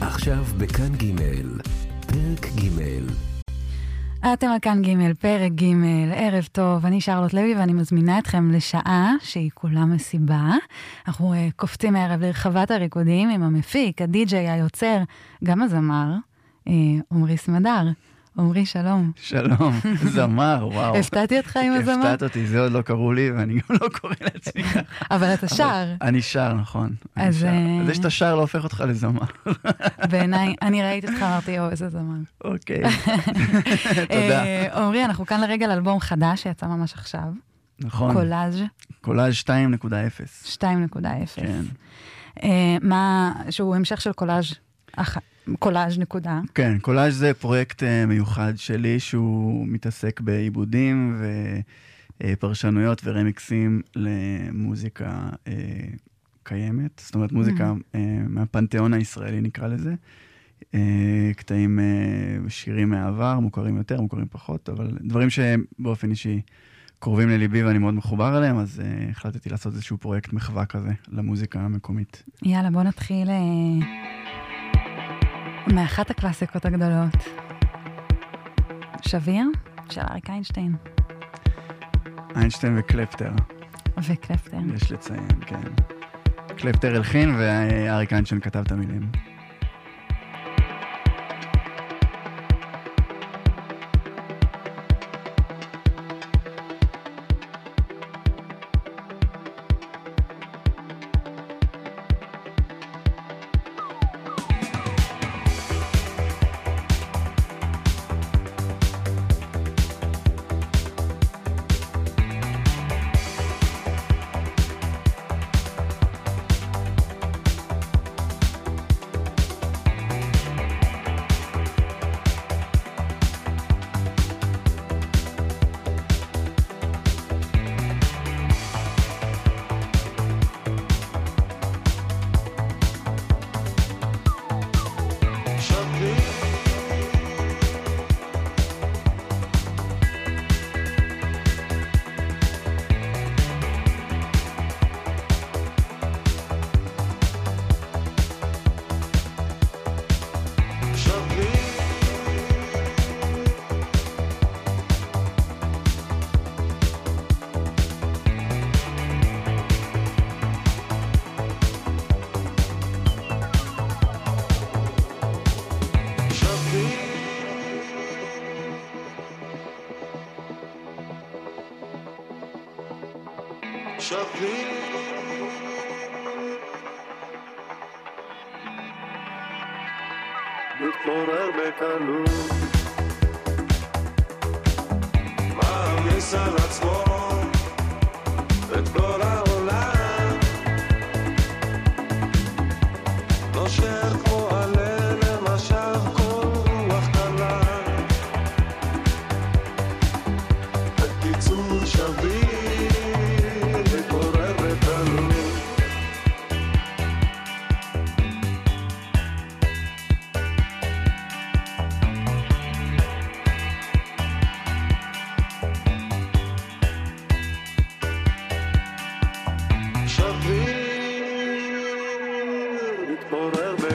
עכשיו בכאן ג' פרק ג' אתם על כאן ג', פרק ג', ערב טוב, אני שרלוט לוי ואני מזמינה אתכם לשעה שהיא כולה מסיבה. אנחנו uh, קופצים הערב לרחבת הריקודים עם המפיק, הדי-ג'יי, היוצר, גם הזמר, uh, עמרי סמדר. עמרי, שלום. שלום, זמר, וואו. הפתעתי אותך עם הזמר? הפתעת אותי, זה עוד לא קראו לי ואני גם לא קורא לעצמי. אבל אתה שר. אני שר, נכון. אז... אה, זה שאתה שר לא הופך אותך לזמר. בעיניי, אני ראיתי אותך, אמרתי, יואו, איזה זמר. אוקיי, תודה. אה, עמרי, אנחנו כאן לרגע לאלבום חדש שיצא ממש עכשיו. נכון. קולאז'. קולאז' 2.0. 2.0. כן. אה, מה, שהוא המשך של קולאז' קולאז' נקודה. כן, קולאז' זה פרויקט uh, מיוחד שלי שהוא מתעסק בעיבודים ופרשנויות ורמיקסים למוזיקה uh, קיימת, זאת אומרת מוזיקה uh, מהפנתיאון הישראלי נקרא לזה. קטעים, שירים מהעבר, מוכרים יותר, מוכרים פחות, אבל דברים שבאופן אישי קרובים לליבי ואני מאוד מחובר אליהם, אז uh, החלטתי לעשות איזשהו פרויקט מחווה כזה למוזיקה המקומית. יאללה, בוא נתחיל... Uh... מאחת הקלאסיקות הגדולות. שביר של אריק איינשטיין. איינשטיין וקלפטר. וקלפטר. יש לציין, כן. קלפטר הלחין ואריק איינשטיין כתב את המילים.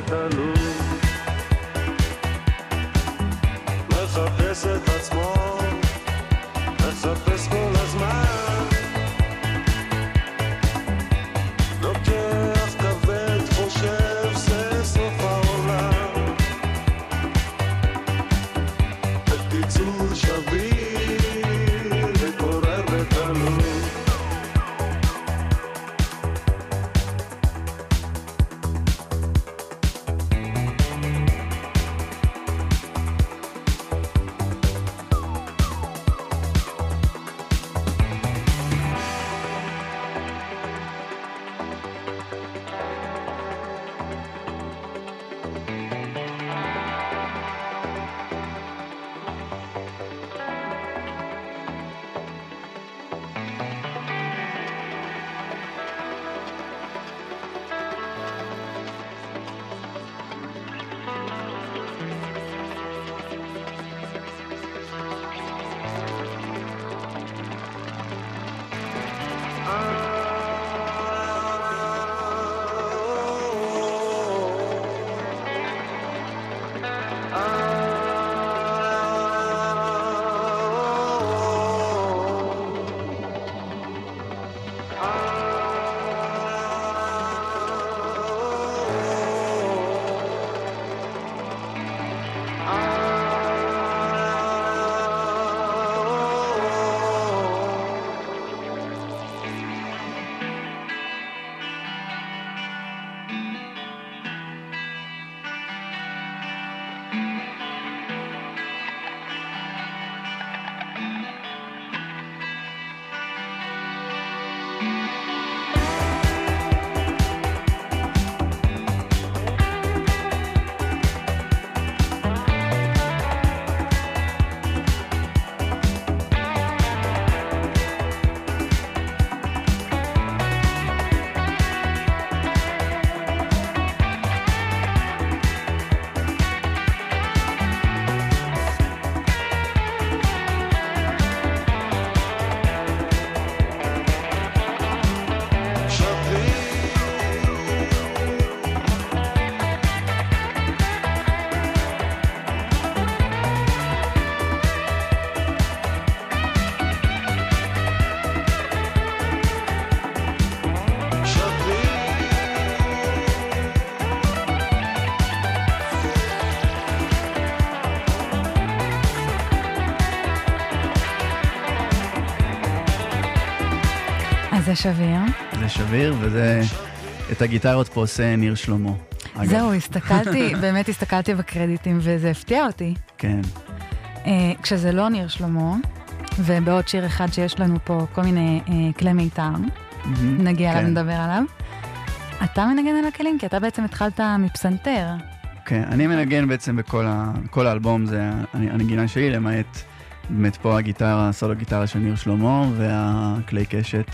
Waterloo. זה שביר. זה שביר, וזה... את הגיטרות פה עושה ניר שלמה. אגב. זהו, הסתכלתי, באמת הסתכלתי בקרדיטים, וזה הפתיע אותי. כן. אה, כשזה לא ניר שלמה, ובעוד שיר אחד שיש לנו פה כל מיני אה, כלי מיתר, מהמם. נגיע אליו, כן. נדבר עליו. אתה מנגן על הכלים, כי אתה בעצם התחלת מפסנתר. כן, אני מנגן בעצם בכל ה... כל האלבום, זה הנ- הנגינה שלי, למעט באמת פה הגיטרה, הסולו גיטרה של ניר שלמה, והכלי קשת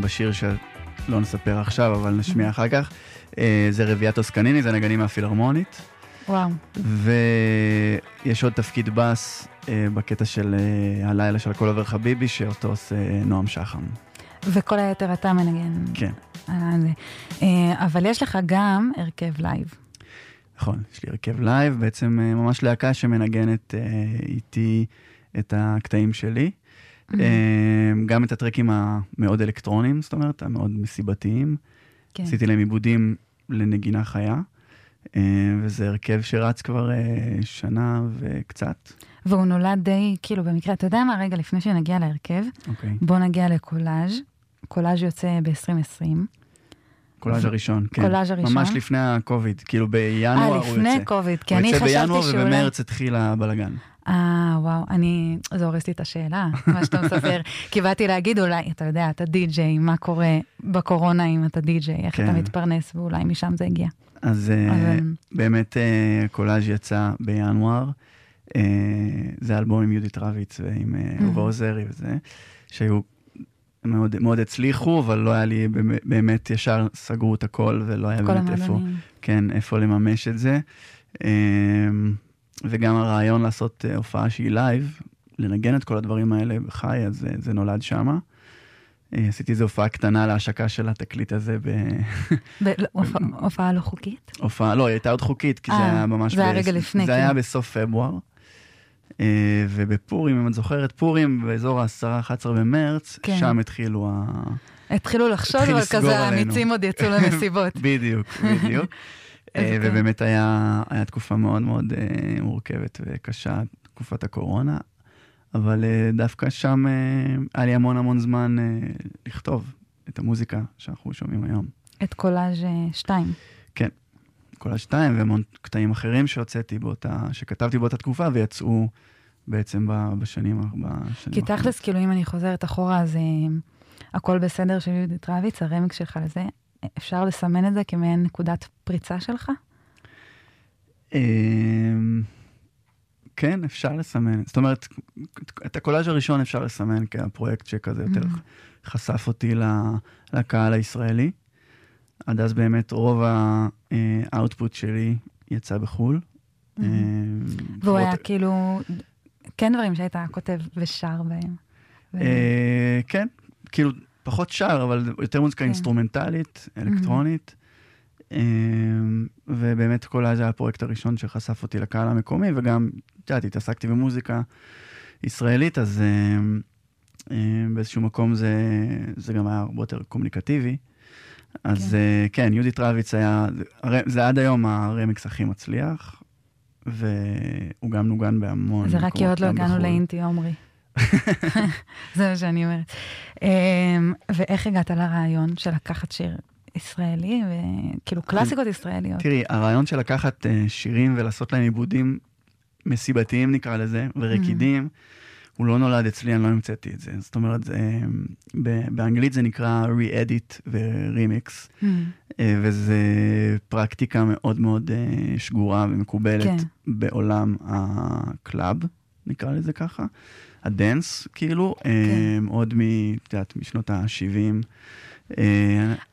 בשיר שלא נספר עכשיו, אבל נשמיע אחר כך. אה, זה רביעיית טוסקניני, זה נגנים מהפילהרמונית. וואו. ויש עוד תפקיד בס אה, בקטע של אה, הלילה של הכל עובר חביבי, שאותו עושה נועם שחם. וכל היתר אתה מנגן. כן. אה, אבל יש לך גם הרכב live. נכון, יש לי הרכב live, בעצם אה, ממש להקה שמנגנת אה, איתי את הקטעים שלי. אה, גם את הטרקים המאוד אלקטרוניים, זאת אומרת, המאוד מסיבתיים. כן. עשיתי להם עיבודים לנגינה חיה, אה, וזה הרכב שרץ כבר אה, שנה וקצת. והוא נולד די, כאילו, במקרה, אתה יודע מה? רגע, לפני שנגיע להרכב, אוקיי. בוא נגיע לקולאז'. קולאז' יוצא ב-2020. קולאז' הראשון, כן. קולאז' הראשון? ממש לפני הקוביד, כאילו בינואר אה, הוא יוצא. לפני קוביד, כי הוא אני יוצא חשבתי בינואר שאולי... ובמרץ התחיל הבלגן. אה, וואו, אני... זה הורס לי את השאלה, מה שאתה מספר. כי באתי להגיד, אולי, אתה יודע, אתה די-ג'יי, מה קורה בקורונה אם אתה די-ג'יי, איך אתה כן. מתפרנס, ואולי משם זה הגיע. אז אה, אבל- באמת אה, קולאז' יצא בינואר. אה, זה אלבום עם יהודית רביץ ועם אה, Mhm. אהובה עוזרי וזה, שהיו מאוד, מאוד הצליחו, אבל לא היה לי באמת- ישר סגרו את הכל ולא היה באמת איפה. כן, איפה לממש את זה. וגם הרעיון לעשות אה, הופעה שהיא live, לנגן את כל הדברים האלה בחי, אז אה, זה נולד שמה. אה, עשיתי איזו הופעה קטנה להשקה של התקליט הזה ב... לא, הופעה- לא חוקית? הופעה, לא, היא הייתה עוד חוקית, כי זה היה ממש... זה היה רגע לפני, זה היה כאילו. בסוף פברואר. ובפורים, אם את זוכרת, פורים, באזור ה-10-11 במרץ, כן. שם התחילו ה... התחילו התחיל אבל כזה. האמיצים עוד יצאו למסיבות. בדיוק, בדיוק. אה. ובאמת היה, היה תקופה מאוד מאוד אה, מורכבת וקשה, תקופת הקורונה, אבל אה, דווקא שם היה לי המון המון זמן לכתוב את המוזיקה שאנחנו שומעים היום. את קולאז' 2. כל השתיים והמון קטעים אחרים שהוצאתי באותה, שכתבתי באותה תקופה ויצאו בעצם בשנים, בשנים כי תכלס, כאילו, אם אני חוזרת אחורה, אז הכל בסדר של יהודית רביץ, הרמיקס שלך לזה, אפשר לסמן את זה כמעין נקודת פריצה שלך? אמ, כן, אפשר לסמן. זאת אומרת, את הקולאז' הראשון אפשר לסמן כפרויקט שכזה יותר. חשף אותי לקהל הישראלי. עד אז באמת רוב האאוטפוט שלי יצא בחו"ל. אמ, והוא היה כאילו, כן דברים שהיית כותב ושר בהם. אה, כן, כאילו, פחות שר, אבל יותר מוזיקה כן. אינסטרומנטלית, אלקטרונית. אה, ובאמת כל זה היה הפרויקט הראשון שחשף אותי לקהל המקומי, וגם, את יודעת, התעסקתי במוזיקה ישראלית, אז אה, אה, באיזשהו מקום זה, זה גם היה הרבה יותר קומוניקטיבי. אז כן. כן, כן יהודית רביץ היה, זה, עד היום הרמיקס הכי מצליח, והוא גם נוגן בהמון זה רק כי עוד לא הגענו בחו"ל. לאינטי עומרי. זה מה שאני אומרת. אמ, ואיך הגעת לרעיון של לקחת שיר ישראלי, וכאילו קלאסיקות ישראליות? תראי, הרעיון של לקחת אה, שירים ולעשות להם עיבודים מסיבתיים נקרא לזה, ורקידים, הוא לא נולד אצלי, אני לא המצאתי את זה. זאת אומרת, זה, באנגלית זה נקרא re-edit ו-remix, אמ, אה, וזה פרקטיקה מאוד מאוד אה, שגורה ומקובלת כן. בעולם ה club, נקרא לזה ככה. ה dance, כאילו, כן. עוד משנות ה-70.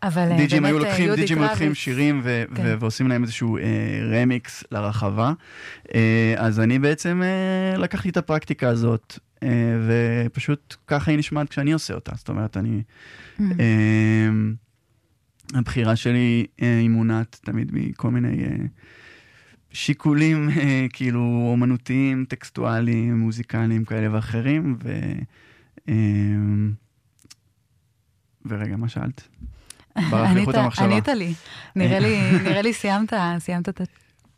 אבל אה, דיג'ים היו באמת, אה, לוקחים, יהודית דיג'ים לוקחים רביץ- שירים ו- כן. ו- ועושים להם איזשהו אה, רמיקס לרחבה. אה, אז אני בעצם אה, לקחתי את הפרקטיקה הזאת, אה, ופשוט ככה היא נשמעת כשאני עושה אותה. זאת אומרת, אני... אמ, אה, הבחירה שלי אה, היא מונעת תמיד מכל מיני אה, שיקולים אה, כאילו אומנותיים, טקסטואליים, מוזיקליים כאלה ואחרים, ו... אה, ורגע, מה שאלת? ברח לי ענית- חוט המחשבה. ענית לי. נראה לי, נראה לי סיימת, סיימת את.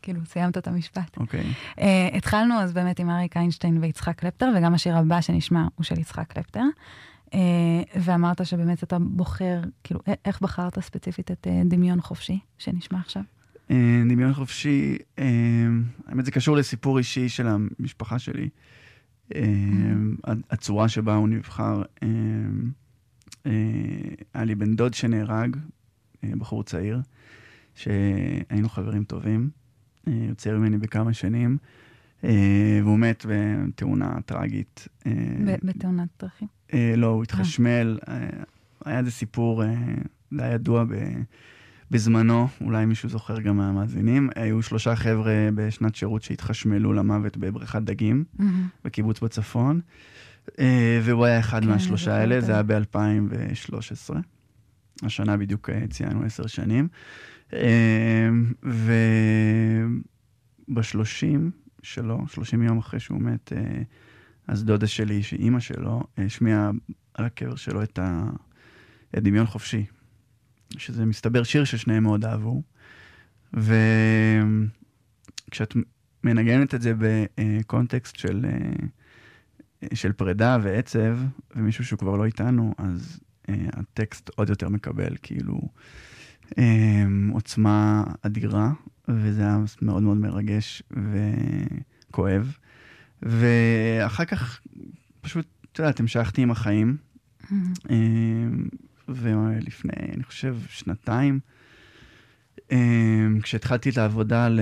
כאילו, סיימת את המשפט. אוקיי. Uh, התחלנו אז באמת עם אריק איינשטיין ויצחק קלפטר, וגם השיר הבא שנשמע הוא של יצחק קלפטר. אה, ואמרת שבאמת אתה בוחר, כאילו, איך בחרת ספציפית את אה, דמיון חופשי, שנשמע עכשיו? אה, דמיון חופשי, אה, האמת זה קשור לסיפור אישי של המשפחה שלי. אה, הצורה שבה הוא נבחר, אה, אה, היה לי בן דוד שנהרג, אה, בחור צעיר, שהיינו חברים טובים, אה, הוא צעיר ממני בכמה שנים, אה, והוא מת בתאונה טרגית. אה, ב- בתאונת דרכים. אה, לא, הוא התחשמל, אה, היה איזה סיפור, אה, זה היה ידוע ב, בזמנו, אולי מישהו זוכר גם מהמאזינים. היו שלושה חבר'ה בשנת שירות שהתחשמלו למוות בבריכת דגים, מהמם. בקיבוץ בצפון, אה, והוא היה אחד כן, מהשלושה אני האלה. זה היה ב-2013. השנה בדיוק אה, ציינו עשר שנים. אה, ובשלושים שלו, שלושים יום אחרי שהוא מת, אה, אז דודה שלי, שהיא אימא שלו, השמיעה על הקבר שלו את, ה... את דמיון חופשי. שזה מסתבר שיר ששניהם מאוד אהבו. וכשאת מנגנת את זה בקונטקסט של, אה, של פרידה ועצב, ומישהו שהוא כבר לא איתנו, אז אה, הטקסט עוד יותר מקבל כאילו אה, עוצמה אדירה, וזה היה מאוד מאוד מרגש וכואב. ואחר כך פשוט, את יודעת, המשכתי עם החיים. מהמם. אה, ולפני, אני חושב, שנתיים, אה, כשהתחלתי את העבודה על,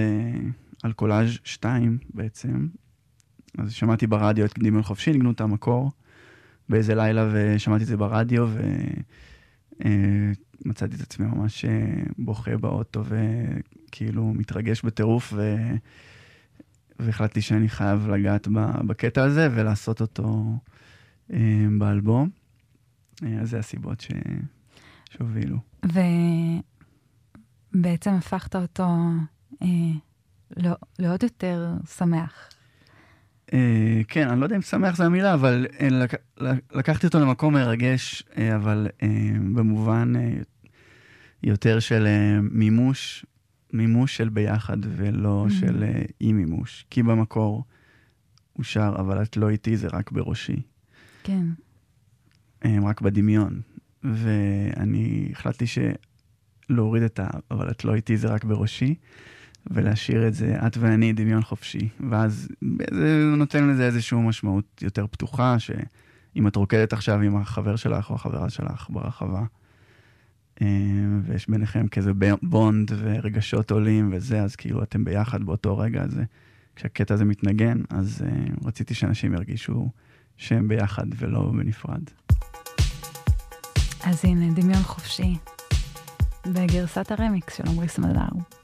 על קולאז' 2 בעצם, אז שמעתי ברדיו את דמיון חופשי, ניגנו את המקור באיזה לילה ושמעתי את זה ברדיו ומצאתי את עצמי ממש אה, בוכה באוטו וכאילו מתרגש בטירוף ו... והחלטתי שאני חייב לגעת בקטע הזה ולעשות אותו אה, באלבום. אה, אז זה הסיבות ש... שהובילו. ובעצם הפכת אותו אה, לא, לעוד יותר שמח. אה, כן, אני לא יודע אם שמח זו המילה, אבל אה, לק... לקחתי אותו למקום מרגש, אה, אבל במובן יותר של מימוש, מימוש של ביחד ולא Mhm. של אי מימוש. כי במקור הוא שר, אבל את לא איתי, זה רק בראשי. כן. רק בדמיון. ואני החלטתי שלהוריד את ה... אבל את לא איתי, זה רק בראשי, ולהשאיר את זה, את ואני, דמיון חופשי. ואז זה נותן לזה איזושהי משמעות יותר פתוחה, שאם את רוקדת עכשיו עם החבר שלך או החברה שלך ברחבה, אה, ויש ביניכם כזה בונד ורגשות עולים וזה, אז כאילו אתם ביחד באותו רגע הזה. כשהקטע הזה מתנגן, אז uh, רציתי שאנשים ירגישו שהם ביחד ולא בנפרד. אז הנה, דמיון חופשי, בגרסת הרמיקס של עמרי סמדר.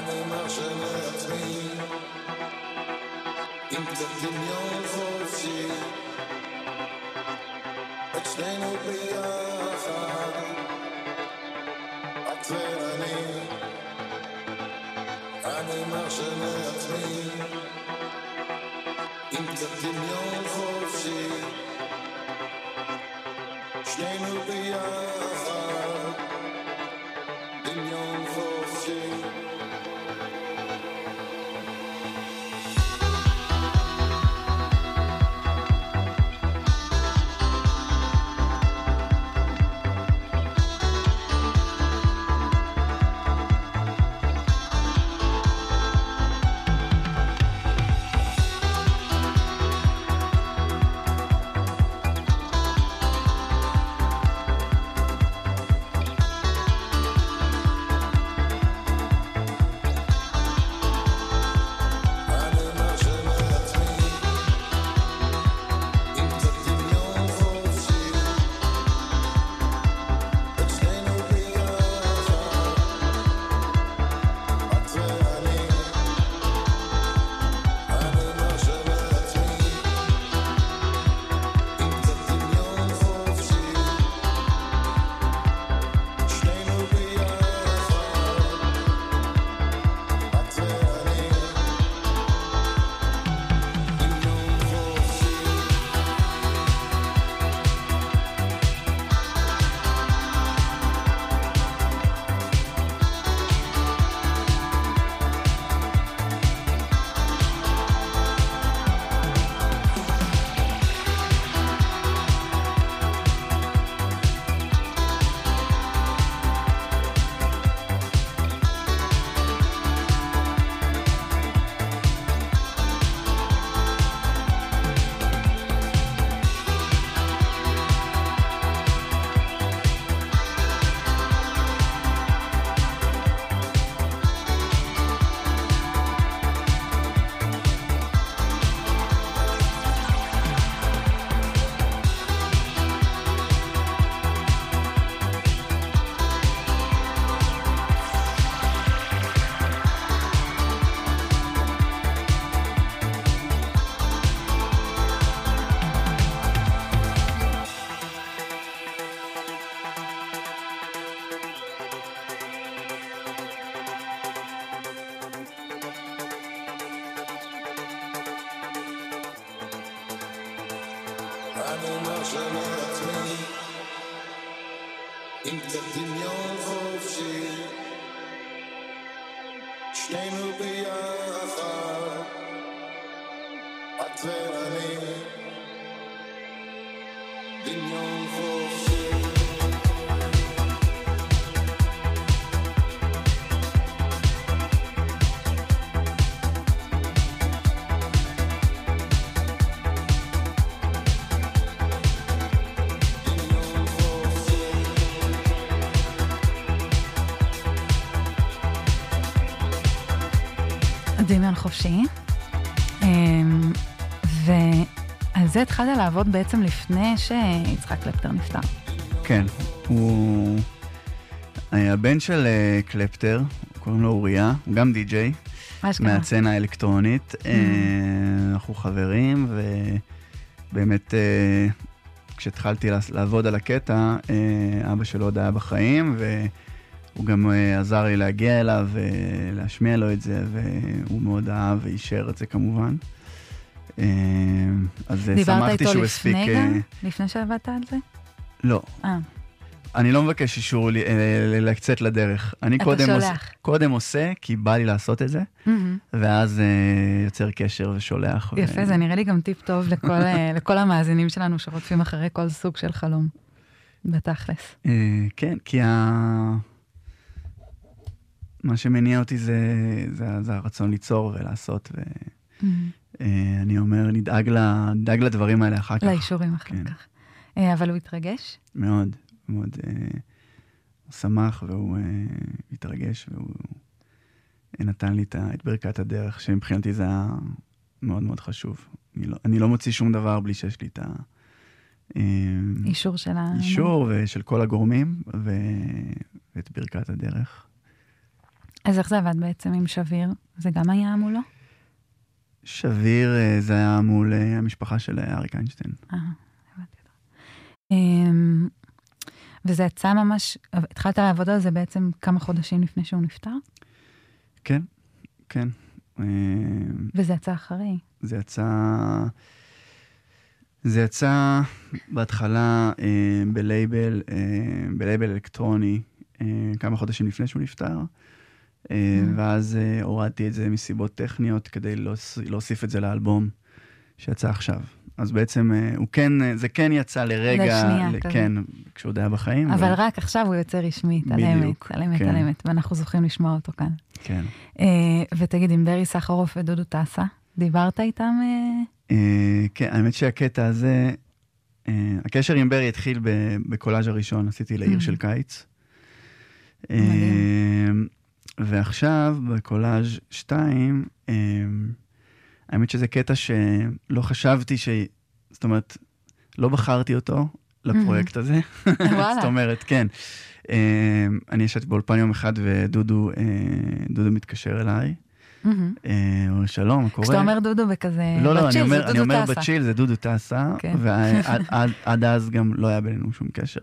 אני מרשה לעצמי עם קצת דמיון חופשי. אמ, ועל זה התחלת לעבוד בעצם לפני שיצחק קלפטר נפטר. כן, הוא הבן של אה, קלפטר, קוראים לו אוריה, הוא גם די-ג'יי, מה שקרה? מהצצנה האלקטרונית. אה, אנחנו חברים, ובאמת, אה, כשהתחלתי לעבוד על הקטע, אבא שלו עוד היה בחיים, והוא גם אה, עזר לי להגיע אליו ולהשמיע לו את זה, והוא מאוד אהב ואישר את זה כמובן. אה, אז אה, דיברת שמחתי איתו שהוא הספיק... לפני אה, גם? לפני שעבדת על זה? לא, אה, אני לא מבקש אישור אה, לצאת לדרך. אני אתה קודם עושה, שולח. קודם עושה, כי בא לי לעשות את זה, מהמם. ואז אה, יוצר קשר ושולח. ו- יפה, זה נראה לי גם טיפ טוב לכל, אה, לכל המאזינים שלנו שרודפים אחרי כל סוג של חלום. בתכלס. אה, כן, כי ה... מה שמניע אותי זה, זה, זה הרצון ליצור ולעשות, ואני אומר, נדאג, ל, נדאג לדברים האלה אחר כך. לאישורים אחר כן. כך. אה, אבל הוא התרגש? מאוד, מאוד. אה, הוא שמח והוא אה, התרגש והוא נתן לי את, ה- ברכת הדרך, שמבחינתי זה היה מאוד מאוד חשוב. אני לא, אני לא מוציא שום דבר בלי שיש לי את אישור של ה... האישור ושל כל הגורמים ו, ואת ברכת הדרך. אז איך זה עבד בעצם עם שביר? זה גם היה מולו? שביר אה, זה היה מול אה, המשפחה של אה, אריק איינשטיין. אה, הבנתי אותך. אמ, וזה יצא ממש, התחלת לעבוד על זה בעצם כמה חודשים לפני שהוא נפטר? כן, כן. אה, וזה יצא אחרי. זה יצא... זה יצא בהתחלה אה, בלייבל, אה, בלייבל אלקטרוני, אה, כמה חודשים לפני שהוא נפטר. ואז אה, הורדתי את זה מסיבות טכניות כדי להוס, להוסיף את זה לאלבום שיצא עכשיו. אז בעצם אה, הוא כן, אה, זה כן יצא לרגע, לשנייה ל-. כן, כשהוא עוד היה בחיים. אבל רק עכשיו הוא יוצא רשמית, על אמת, על אמת, כן. על אמת, ואנחנו זוכים לשמוע אותו כאן. כן. אה, ותגיד, עם ברי סחרוף ודודו טסה, דיברת איתם? אה? אה, כן, האמת שהקטע הזה, אה, הקשר עם ברי התחיל בקולאז' הראשון, עשיתי לעיר Mhm. של קיץ. אה, מדהים. ועכשיו, בקולאז' 2, אה, האמת שזה קטע שלא חשבתי ש... זאת אומרת, לא בחרתי אותו לפרויקט הזה. וואלה. זאת אומרת, כן. אה, אני ישבתי באולפן יום אחד ודודו אה, דודו מתקשר אליי. מהמם. אה, שלום, קורה? כשאתה אומר דודו בכזה, לא, לא, אני אומר, אני אומר. בצ'יל, זה דודו טסה, כן. ועד עד- עד אז גם לא היה בינינו שום קשר.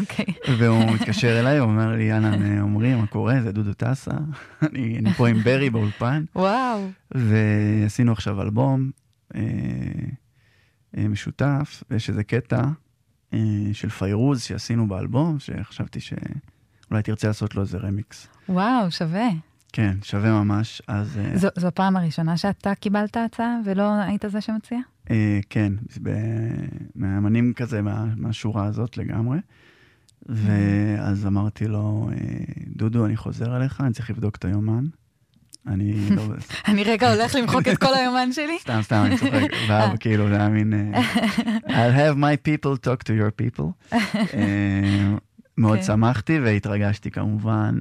אוקיי. והוא מתקשר אליי, הוא אומר לי, אהלן, אה, עמרי, מה קורה? זה דודו טסה. אני אני פה עם ברי באולפן, וואו. ועשינו עכשיו אלבום אה, אה, משותף, ויש איזה קטע אה, של פיירוז שעשינו באלבום, שחשבתי שאולי תרצה לעשות לו איזה רמיקס. וואו, שווה. כן, שווה ממש, אז... אה, זו, זו הפעם הראשונה שאתה קיבלת הצעה ולא היית זה שמציע? אה, כן, ב- מהאמנים כזה, מה, מהשורה הזאת לגמרי. ואז אמרתי לו, אה, דודו, אני חוזר אליך, אני צריך לבדוק את היומן. אני לא... אני רגע הולך למחוק את כל היומן שלי? סתם, סתם, אני צוחק. ואז כאילו, זה היה מין... אה, I'll have my people talk to your people. מאוד כן. שמחתי והתרגשתי כמובן.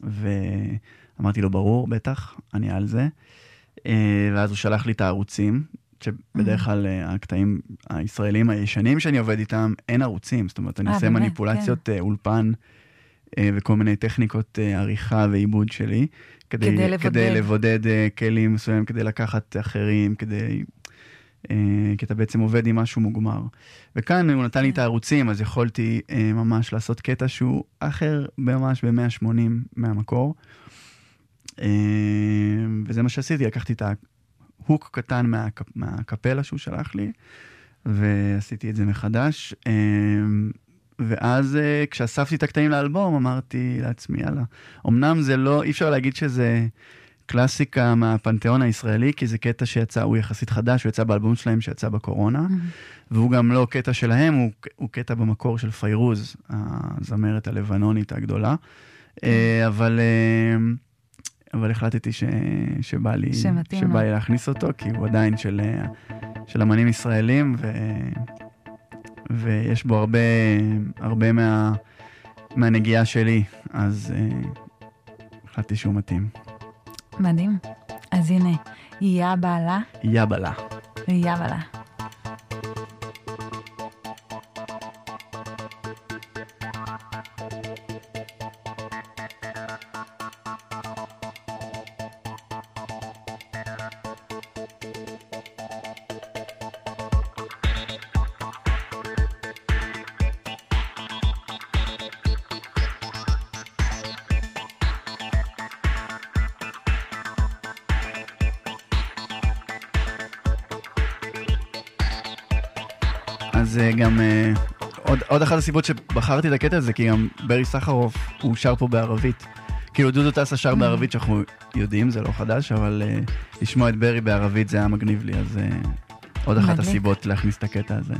ואמרתי לו, ברור, בטח, אני על זה. אה, ואז הוא שלח לי את הערוצים, שבדרך כלל אה, הקטעים הישראלים הישנים שאני עובד איתם, אין ערוצים. זאת אומרת, אני אה, עושה? מניפולציות אה, אולפן וכל מיני טכניקות עריכה ועיבוד שלי. כדי, כדי לבודד. כדי לבודד כלים מסוימים, כדי לקחת אחרים, כדי... אה, כי אתה בעצם עובד עם משהו מוגמר. וכאן הוא נתן לי את הערוצים, אז יכולתי אה, ממש לעשות קטע שהוא אחר ממש ב-180 מהמקור. אה, וזה מה שעשיתי, לקחתי את ההוק קטן מהק, מהקפלה שהוא שלח לי, ועשיתי את זה מחדש. ואז כשאספתי את הקטעים לאלבום, אמרתי לעצמי, יאללה, אמנם זה לא, אי אפשר להגיד שזה קלאסיקה מהפנתיאון הישראלי, כי זה קטע שיצא, הוא יחסית חדש, הוא יצא באלבום שלהם שיצא בקורונה, והוא גם לא קטע שלהם, הוא, הוא קטע במקור של פיירוז, הזמרת הלבנונית הגדולה. אה, אבל, אה, אבל החלטתי ש, שבא לי, שבא. לי להכניס אותו, כי הוא עדיין של, אה, של אמנים ישראלים, ו, ויש בו הרבה, הרבה מה, מהנגיעה שלי, אז אה, החלטתי שהוא מתאים. מדהים. אז הנה, יא בעלה, יבלה. הסיבות שבחרתי את הקטע הזה, כי גם ברי סחרוף, הוא שר פה בערבית. כאילו דודו טסה שר בערבית שאנחנו יודעים, זה לא חדש, אבל אה, לשמוע את ברי בערבית זה היה מגניב לי, אז אה, עוד אחת. הסיבות להכניס את הקטע הזה.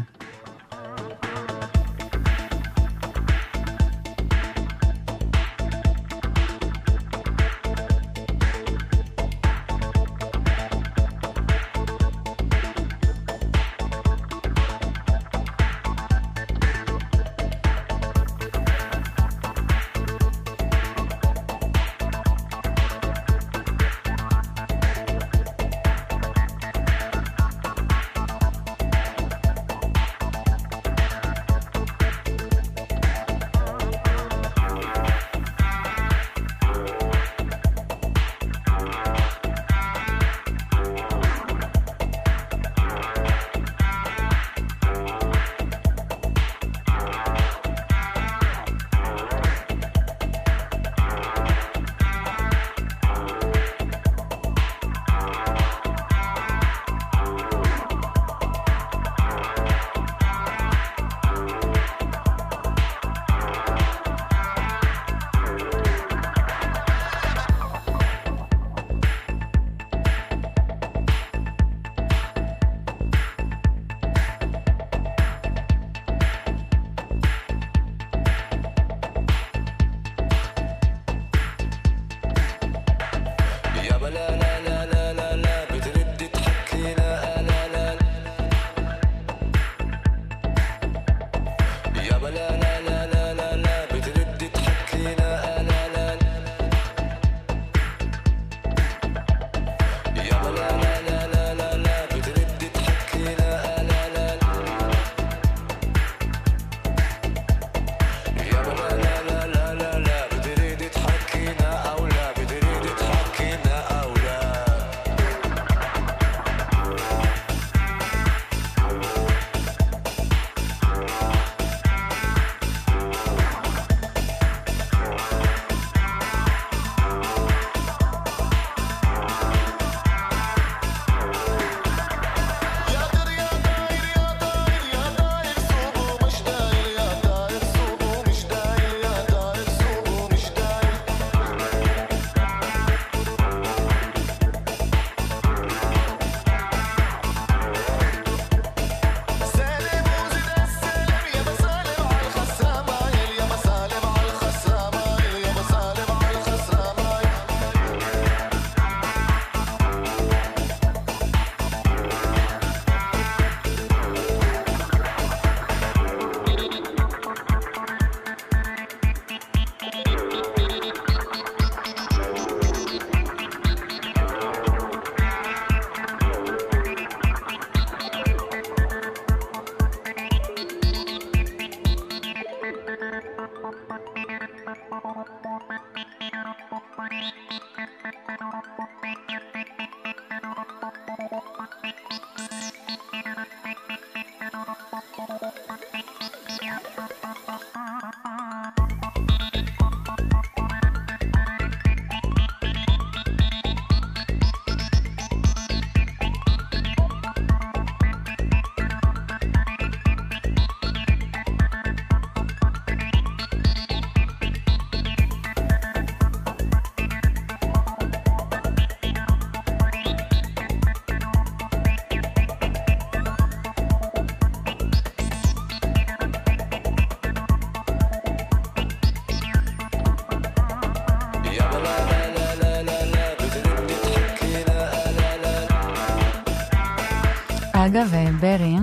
אגב, אה, ברי,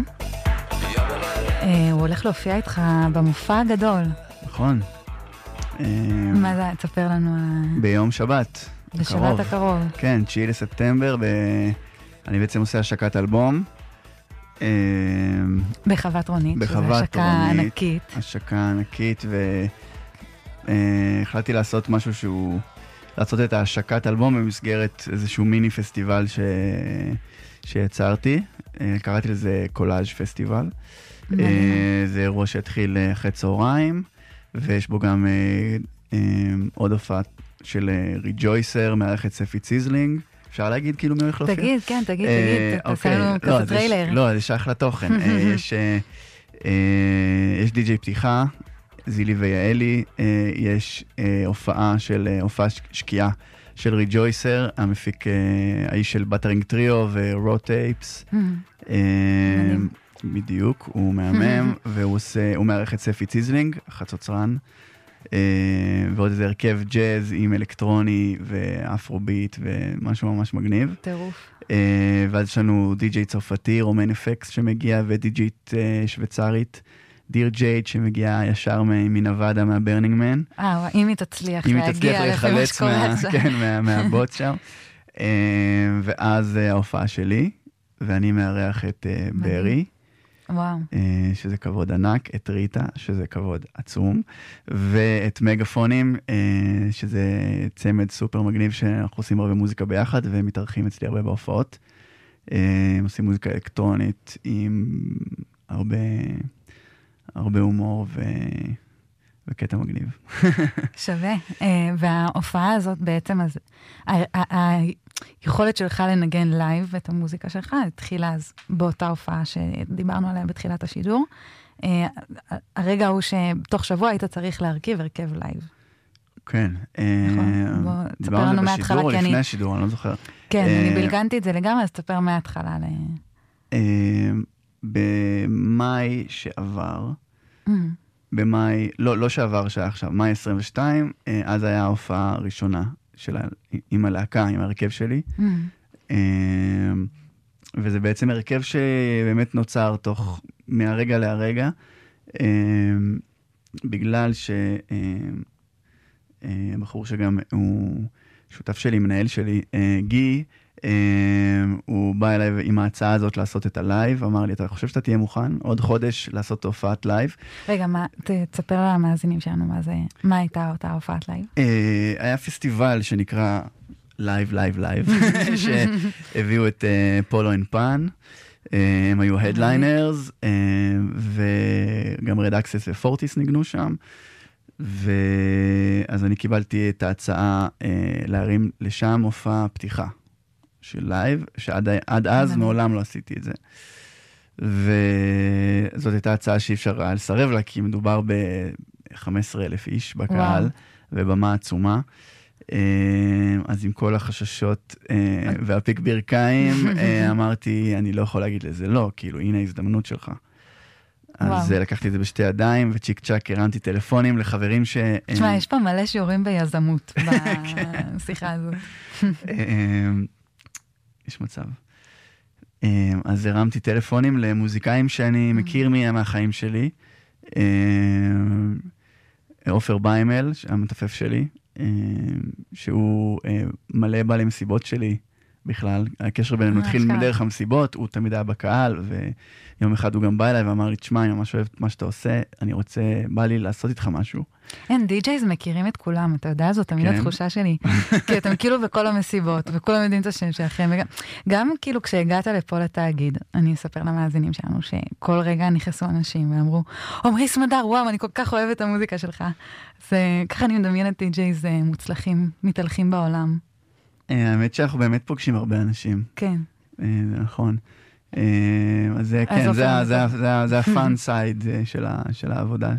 אה, הוא הולך להופיע איתך במופע הגדול. נכון. אה, מה זה, תספר לנו על- ביום שבת. בשבת הקרוב. כן, 9 לספטמבר, ב... אני בעצם עושה השקת אלבום. אה, בחוות רונית. שזו בחוות השקה רונית. ענקית. השקה ענקית, והחלטתי לעשות משהו שהוא... לעשות את ההשקת אלבום במסגרת איזשהו מיני פסטיבל ש... שיצרתי. אה, קראתי לזה קולאז' פסטיבל. אה, זה אירוע שהתחיל אה, אחרי צהריים, ויש בו גם עוד הופעה של ריג'ויסר, מארחת ספי ציזלינג. אפשר להגיד כאילו מי הולך להופיע? תגיד, כן, תגיד, תגיד, תעשה אוקיי. לנו לא, כזה יש- טריילר. לא, זה שייך לתוכן. יש, די.ג'יי פתיחה, זילי ויעלי, יש הופעה של, הופעה שקיעה של ריג'ויסר, המפיק, אה, האיש של באטרינג טריו ורו טייפס. Mm, מדהים. בדיוק, הוא מהמם, והוא עושה, הוא מארח את ספי ציזלינג, החצוצרן, אה, ועוד איזה הרכב ג'אז עם אלקטרוני ואפרוביט ומשהו ממש מגניב. טירוף. אה, ואז יש לנו די.ג'יי צרפתי, רומן אפקס שמגיע, ודי.ג'יי אה, שוויצרית, דיר ג'ייד שמגיעה ישר מנבדה מהברנינג מן. אה, אם היא תצליח אם היא תצליח להגיע לפי מה להיחלץ שקורה מה-. כן, מה- מהבוץ שם. אה, ואז אה, ההופעה שלי, ואני מארח את אה. ברי. וואו. שזה כבוד ענק, את ריטה, שזה כבוד עצום, ואת מגפונים, שזה צמד סופר מגניב שאנחנו עושים הרבה מוזיקה ביחד ומתארחים אצלי הרבה בהופעות. הם עושים מוזיקה אלקטרונית עם הרבה, הרבה הומור ו... וקטע מגניב. שווה. אה, וההופעה הזאת בעצם, אז היכולת שלך לנגן live את המוזיקה שלך התחילה אז באותה הופעה שדיברנו עליה בתחילת השידור. אה, הרגע ההוא שתוך שבוע היית צריך להרכיב הרכב live. כן. אה, נכון. בוא, תספר דיברנו על לנו זה מההתחלה, בשידור כי לפני אני- השידור, אני לא זוכר. כן, אני בלגנתי את זה לגמרי, אז תספר מההתחלה. במאי שעבר, במאי, לא, לא שעבר, שהיה עכשיו, מאי 22, אה, אז היה ההופעה הראשונה של ה, עם הלהקה, עם ההרכב שלי. mm, אה, וזה בעצם הרכב שבאמת נוצר תוך, מהרגע להרגע, אה, בגלל שהבחור שגם הוא שותף שלי, מנהל שלי, גי, הוא בא אליי עם ההצעה הזאת לעשות את ה live, אמר לי, אתה חושב שאתה תהיה מוכן עוד חודש לעשות הופעת live? רגע, מה, תספר למאזינים שלנו מה זה, מה הייתה אותה הופעת live. אה, היה פסטיבל שנקרא Live, Live, Live, שהביאו את אה, פולו אנד פן. אה, הם היו ה headliners, וגם רד אקסס ופורטיס ניגנו שם. ואז אני קיבלתי את ההצעה אה, להרים לשם מופע פתיחה של live, שעד עד אז מדהים. מעולם לא עשיתי את זה. וזאת הייתה הצעה שאי אפשר היה לסרב לה, כי מדובר ב-15 אלף איש בקהל, וואו. ובמה עצומה. אה, אז עם כל החששות אה, והפיק ברכיים, אה, אמרתי, אני לא יכול להגיד לזה לא, כאילו, הנה ההזדמנות שלך. אז וואו. לקחתי את זה בשתי ידיים, וצ'יק צ'אק הרמתי טלפונים לחברים ש... תשמע, יש פה מלא שיעורים ביזמות בשיחה הזאת. יש מצב. אה, אז הרמתי טלפונים למוזיקאים שאני מכיר מה- מהחיים שלי. אה, עופר ביימל, המתופף שלי, אה, שהוא אה, מלא בא למסיבות שלי בכלל. הקשר בינינו אה, התחיל. מדרך המסיבות, הוא תמיד היה בקהל, ויום אחד הוא גם בא אליי ואמר לי, תשמע, אני ממש אוהב את מה שאתה עושה, אני רוצה, בא לי לעשות איתך משהו. אין, די-ג'ייז מכירים את כולם, אתה יודע, זאת תמיד כן. התחושה שלי. כי אתם כאילו בכל המסיבות, וכולם יודעים את השם שלכם. וגם, גם כאילו כשהגעת לפה לתאגיד, אני אספר למאזינים שלנו שכל רגע נכנסו אנשים ואמרו, עמרי סמדר, וואו, אני כל כך אוהבת את המוזיקה שלך. זה, ככה אני מדמיינת די-ג'ייז אה, מוצלחים, מתהלכים בעולם. אה, האמת שאנחנו באמת פוגשים הרבה אנשים. כן. אה, זה נכון. אה, אז זה, כן, עופר זה ה fun side של ה- של העבודה.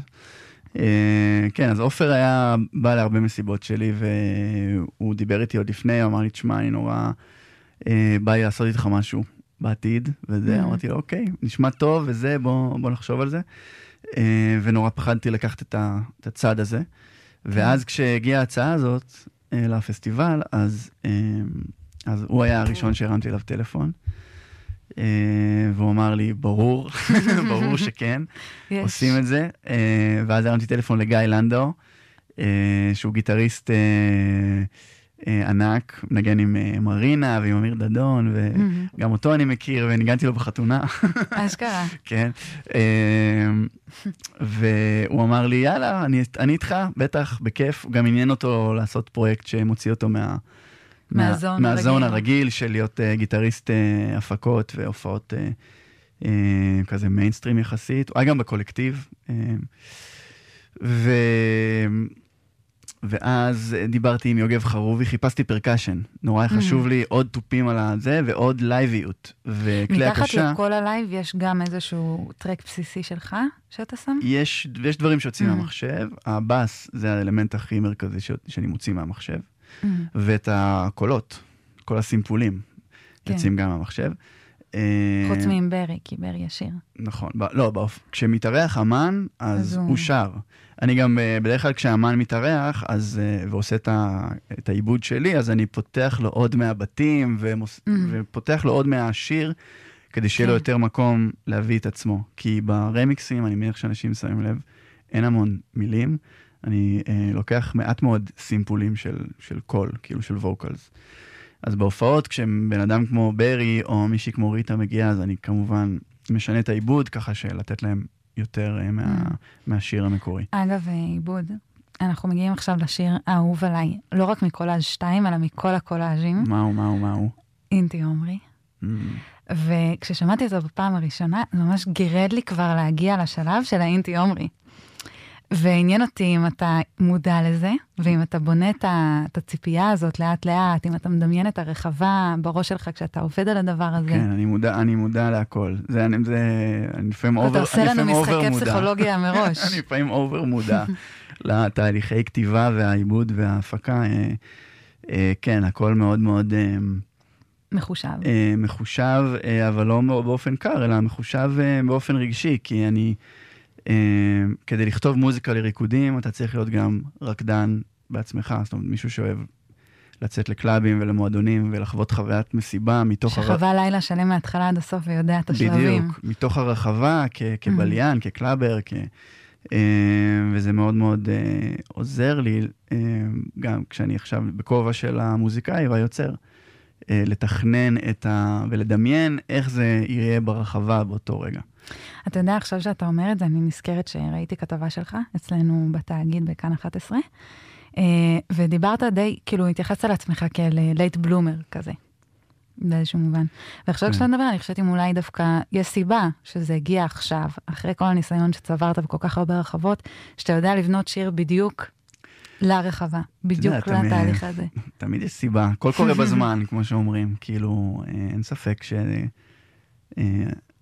אה, כן, אז עופר היה בא להרבה מסיבות שלי, והוא דיבר איתי עוד לפני, הוא אמר לי, תשמע, אני נורא אה, בא לי לעשות איתך משהו בעתיד, וזה, Mhm. אמרתי לו, אוקיי, נשמע טוב, וזה, בוא נחשוב על זה. אה, ונורא פחדתי לקחת את הצד הזה. ואז כשהגיעה ההצעה הזאת אה, לפסטיבל, אז, אה, אז הוא היה הראשון שהרמתי אליו טלפון. אה, והוא אמר לי, ברור, ברור שכן, יש. עושים את זה. אה, ואז הרמתי טלפון לגיא לנדאו, אה, שהוא גיטריסט אה, אה, ענק, מנגן עם אה, מרינה ועם אמיר דדון. וגם אותו אני מכיר, וניגנתי לו בחתונה. אשכרה. כן. אמ, והוא אמר לי, יאללה, אני, אני איתך, בטח, בכיף. הוא גם עניין אותו לעשות פרויקט שמוציא אותו מה... מה zone מה zone הרגיל. הרגיל של להיות uh, גיטריסט uh, הפקות והופעות uh, uh, כזה מיינסטרים יחסית. הוא היה גם בקולקטיב. Uh, ו... ואז דיברתי עם יוגב חרובי, חיפשתי percussion. נורא היה חשוב לי עוד תופים על הזה ועוד לייביות. וכלי מתחת הקשה... לכל ה live יש גם איזשהו track בסיסי שלך שאתה שם? יש, יש דברים שיוצאים אמ. מהמחשב, הבאס זה האלמנט הכי מרכזי ש, שאני מוציא מהמחשב, אמ. ואת הקולות, כל הסימפולים, כן. יוצאים גם מהמחשב. אה, חוץ מעם ברי, כי ברי ישיר. נכון, לא. כשמתארח אמן, אז, אז הוא- הוא שר. אני גם, אה, בדרך כלל כשהאמן מתארח, אז, אה, ועושה את, העיבוד שלי, אז אני פותח לו עוד מהבתים, ומוס, אמ. ופותח לו עוד מהשיר, כדי שיהיה לו כן. יותר מקום להביא את עצמו. כי ברמיקסים, אני מניח שאנשים שמים לב, אין המון מילים. אני אה, לוקח מעט מאוד סימפולים של, של קול, כאילו של vocals. אז בהופעות, כשבן אדם כמו ברי או מישהי כמו ריטה מגיע, אז אני כמובן משנה את העיבוד, ככה שלתת להם יותר אה, מה, Mm. מהשיר המקורי. אגב, אה, עיבוד, אנחנו מגיעים עכשיו לשיר האהוב עליי, לא רק מקולאז' 2, אלא מכל הקולאז'ים, מהו, מהו, מהו. אינטי עומרי. Mm. וכששמעתי אותו בפעם הראשונה, זה ממש גירד לי כבר להגיע לשלב של האינטי עומרי. ועניין אותי אם אתה מודע לזה, ואם אתה בונה את ה- את הציפייה הזאת לאט לאט, אם אתה מדמיין את הרחבה בראש שלך כשאתה עובד על הדבר הזה. כן, אני מודע, אני מודע להכל. זה, אני, זה, אני לפעמים over, אתה עושה לנו משחקי מודע. פסיכולוגיה מראש. אני לפעמים over מודע לתהליכי כתיבה והעיבוד וההפקה. אה, אה, כן, הכל מאוד מאוד אה, מחושב. אה, מחושב, אה, אבל לא באופן קר, אלא מחושב אה, באופן רגשי, כי אני, כדי לכתוב מוזיקה לריקודים, אתה צריך להיות גם רקדן בעצמך, זאת אומרת, מישהו שאוהב לצאת לקלאבים ולמועדונים ולחוות חוויית מסיבה מתוך... הר- שחווה לילה שלם מההתחלה עד הסוף ויודע את השלבים. בדיוק, מתוך הרחבה, כ- כבליין, כקלאבר, כ... אה, וזה מאוד מאוד אה, עוזר לי, אה, גם כשאני עכשיו בכובע של המוזיקאי והיוצר, אה, לתכנן את ה... ולדמיין איך זה יהיה ברחבה באותו רגע. אתה יודע, עכשיו שאתה אומר את זה, אני נזכרת שראיתי כתבה שלך אצלנו בתאגיד בכאן 11, אה, ודיברת די, כאילו, התייחסת לעצמך כאל late bloomer כזה, באיזשהו מובן. ועכשיו כן. כשאתה מדבר, אני חושבת אם אולי דווקא יש סיבה שזה הגיע עכשיו, אחרי כל הניסיון שצברת בכל כך הרבה רחבות, שאתה יודע לבנות שיר בדיוק לרחבה, בדיוק לתהליך הזה. תמיד יש סיבה, הכל קורה בזמן, כמו שאומרים. כאילו, אה, אין ספק ש...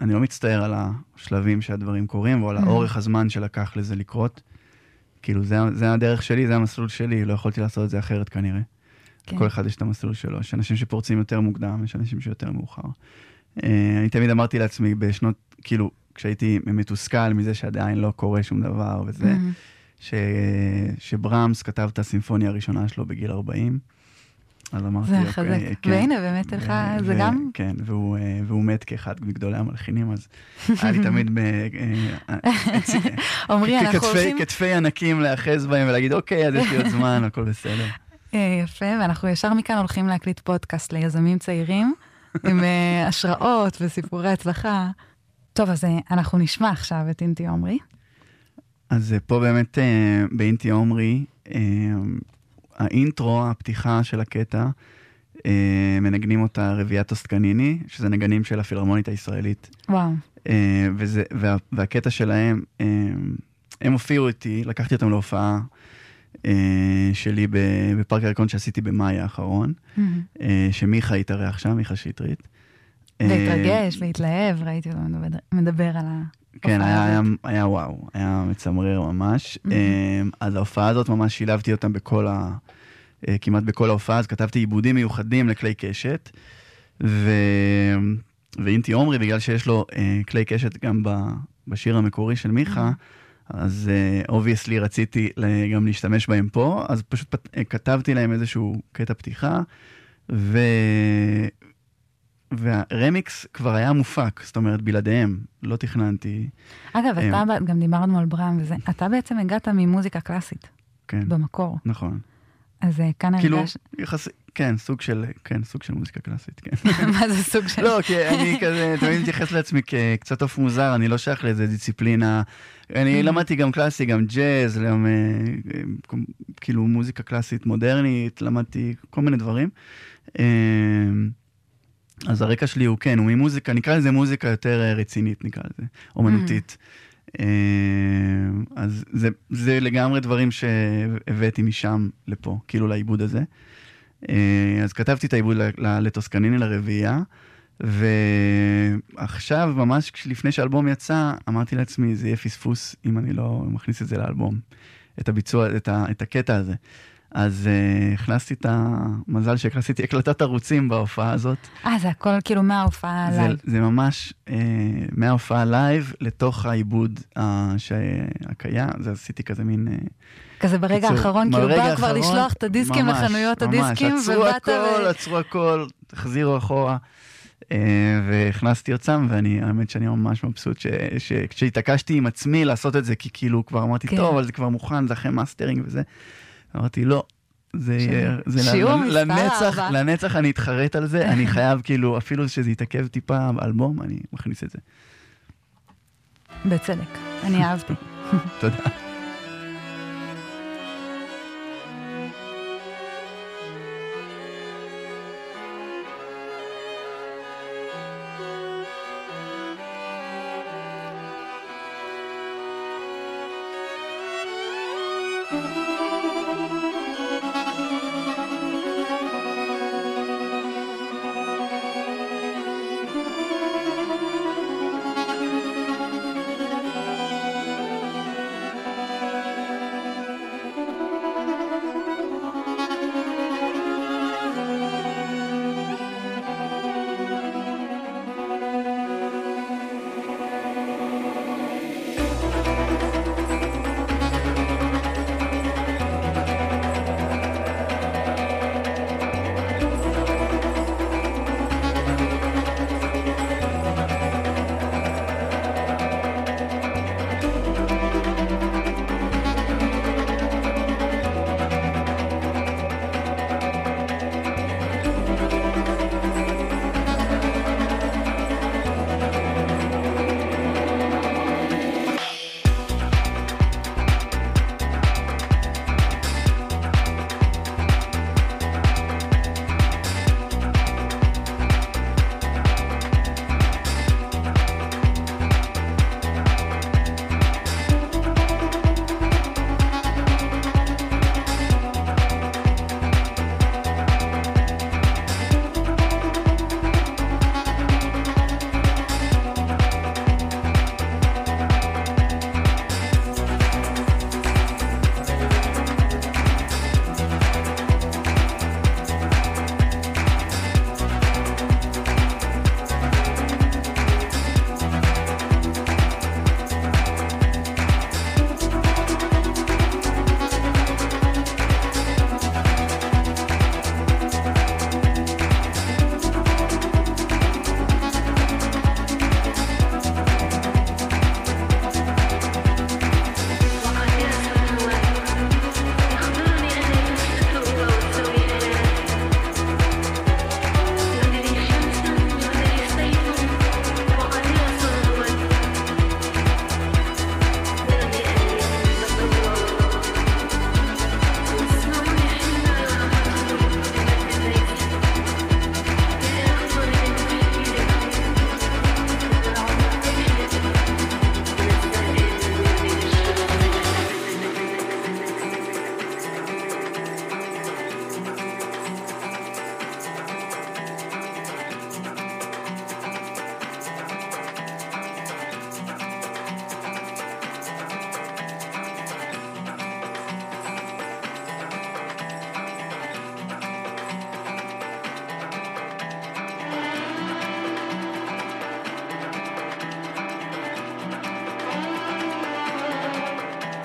אני לא מצטער על השלבים שהדברים קורים, או על. האורך הזמן שלקח לזה לקרות. כאילו, זה, זה הדרך שלי, זה המסלול שלי, לא יכולתי לעשות את זה אחרת כנראה. כן. כל אחד יש את המסלול שלו. יש אנשים שפורצים יותר מוקדם, יש אנשים שיותר מאוחר. אה, אני תמיד אמרתי לעצמי בשנות, כאילו, כשהייתי מתוסכל מזה שעדיין לא קורה שום דבר וזה, מהמם. ש... שברמס כתב את הסימפוניה הראשונה שלו בגיל 40. אז אמרתי, זה אוקיי, חזק. כן. והנה, באמת לך, ו- זה ו- גם כן, והוא, אה, והוא מת כאחד מגדולי המלחינים, אז היה לי תמיד ב... אה, אה, עמרי, אנחנו הולכים... כתפי ענקים להיאחז בהם ולהגיד, אוקיי, אז יש לי עוד זמן, הכל בסדר. יפה, ואנחנו ישר מכאן הולכים להקליט פודקאסט ליזמים צעירים, עם השראות וסיפורי הצלחה. טוב, אז אנחנו נשמע עכשיו את אינטי עומרי. אז פה באמת באינטי עומרי, האינטרו, הפתיחה של הקטע, אה, מנגנים אותה רביעיית טוסקניני, שזה נגנים של הפילהרמונית הישראלית. וואו, אה, וזה, וה, והקטע שלהם, אה, הם הופיעו איתי, לקחתי אותם להופעה שלי בפארק הירקון שעשיתי במאי האחרון, אה, שמיכה התארח שם, מיכה שטרית. והתרגש והתלהב, ראיתי אותו מדבר על ה... כן, היה, היה. היה וואו, היה מצמרר ממש. Mhm. אה, אז ההופעה הזאת, ממש שילבתי אותם בכל ה... אה, כמעט בכל ההופעה, אז כתבתי עיבודים מיוחדים לכלי קשת. ו... ואינטי עומרי, בגלל שיש לו אה, כלי קשת גם ב... בשיר המקורי של מיכה, אז obviously רציתי ל- גם להשתמש בהם פה, אז פשוט פת... אה, כתבתי להם איזשהו קטע פתיחה, ו... והרמיקס כבר היה מופק, זאת אומרת, בלעדיהם, לא תכננתי, אגב, אה, אתה, ב- גם דיברנו על בראם וזה, אתה בעצם הגעת ממוזיקה קלאסית, כן, במקור. נכון. אז אה, כאן כאילו, הרגש... יחס... כן, סוג של, כן, סוג של מוזיקה קלאסית, כן. מה זה סוג של... לא, כי אני כזה תמיד מתייחס לעצמי כקצת עוף מוזר, אני לא שייך לאיזה דיסציפלינה. אני Mhm. למדתי גם קלאסי, גם ג'אז, גם אה, אה, כאילו מוזיקה קלאסית מודרנית, למדתי כל מיני דברים. אז הרקע שלי הוא כן, הוא ממוזיקה, נקרא לזה מוזיקה יותר אה, רצינית, נקרא לזה, אומנותית. אה, אז זה, זה לגמרי דברים שהבאתי משם לפה, כאילו לעיבוד הזה. אה, אז כתבתי את העיבוד לטוסקניני לרביעייה, ועכשיו, ממש לפני שהאלבום יצא, אמרתי לעצמי, זה יהיה פספוס אם אני לא מכניס את זה לאלבום, את הביצוע, את, ה, את הקטע הזה. אז uh, הכנסתי את המזל שהכנסתי הקלטת ערוצים בהופעה הזאת. אה, זה הכל כאילו מההופעה זה, עליי. זה ממש uh, מההופעה live לתוך העיבוד אה, שהקיים, זה עשיתי כזה מין... אה, כזה ברגע קיצור, האחרון, כאילו באו כבר לשלוח את הדיסקים ממש, לחנויות ממש, הדיסקים, עצרו ובאת הכל, ו... עצרו הכל, תחזירו אחורה. אה, והכנסתי אותם, ואני, האמת שאני ממש מבסוט ש- ש- כשהתעקשתי עם עצמי לעשות את זה, כי כאילו כבר אמרתי, כן. טוב, אבל זה כבר מוכן, זה אחרי מאסטרינג וזה. אמרתי, לא. זה יהיה, זה לנצח. לנצח אני אתחרט על זה, אני חייב כאילו, אפילו שזה יתעכב טיפה באלבום, אני מכניס את זה. בצדק, אני אהבתי. תודה.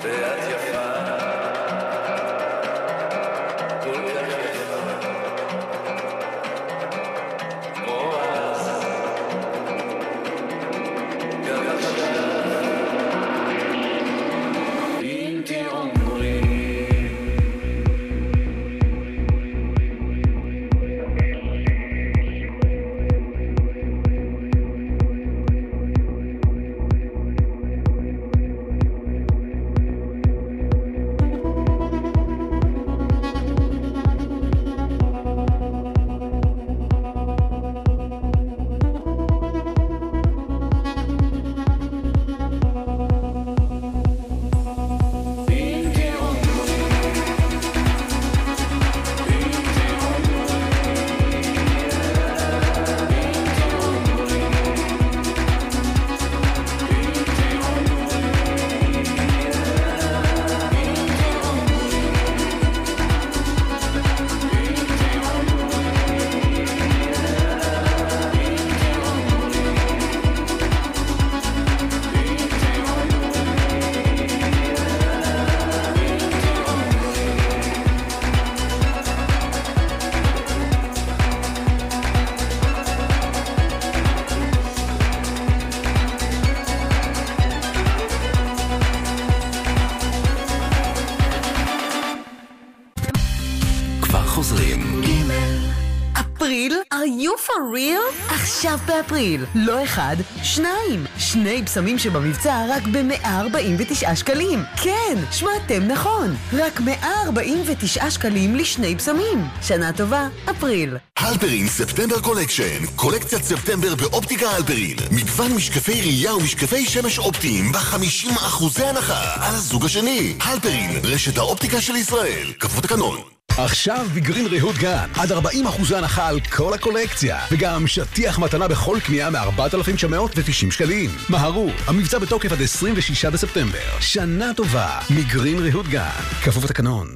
ואת עכשיו באפריל, לא אחד, שניים. שני בשמים שבמבצע רק ב-149 שקלים. כן, שמעתם נכון. רק 149 שקלים לשני בשמים. שנה טובה, אפריל. הלפרין September collection, קולקציית ספטמבר באופטיקה הלפרין. מגוון משקפי ראייה ומשקפי שמש אופטיים ב-50% הנחה על הזוג השני. הלפרין, רשת האופטיקה של ישראל. כפוף תקנון. עכשיו בגרין ריהוט גן, עד 40% הנחה על כל הקולקציה, וגם שטיח מתנה בכל קנייה מ-4,990 שקלים. מהרו, המבצע בתוקף עד 26 בספטמבר. שנה טובה, מגרין ריהוט גן, כפוף לתקנון.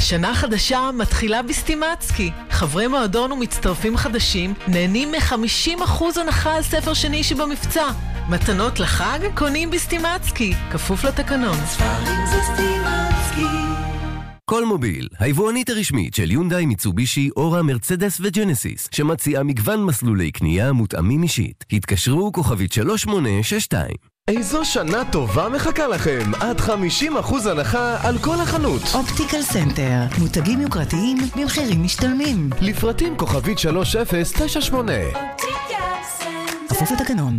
שנה חדשה מתחילה בסטימצקי. חברי מועדון ומצטרפים חדשים נהנים מ-50% הנחה על ספר שני שבמבצע. מתנות לחג קונים בסטימצקי, כפוף לתקנון. כלמוביל, היבואנית הרשמית של יונדאי, מיצובישי, אורה, מרצדס וג'נסיס, שמציעה מגוון מסלולי קנייה מותאמים אישית. התקשרו כוכבית 3862 איזו שנה טובה מחכה לכם! עד 50% הנחה על כל החנות! אופטיקל סנטר, מותגים יוקרתיים במחירים משתלמים. לפרטים כוכבית 3098 כפוף לתקנון.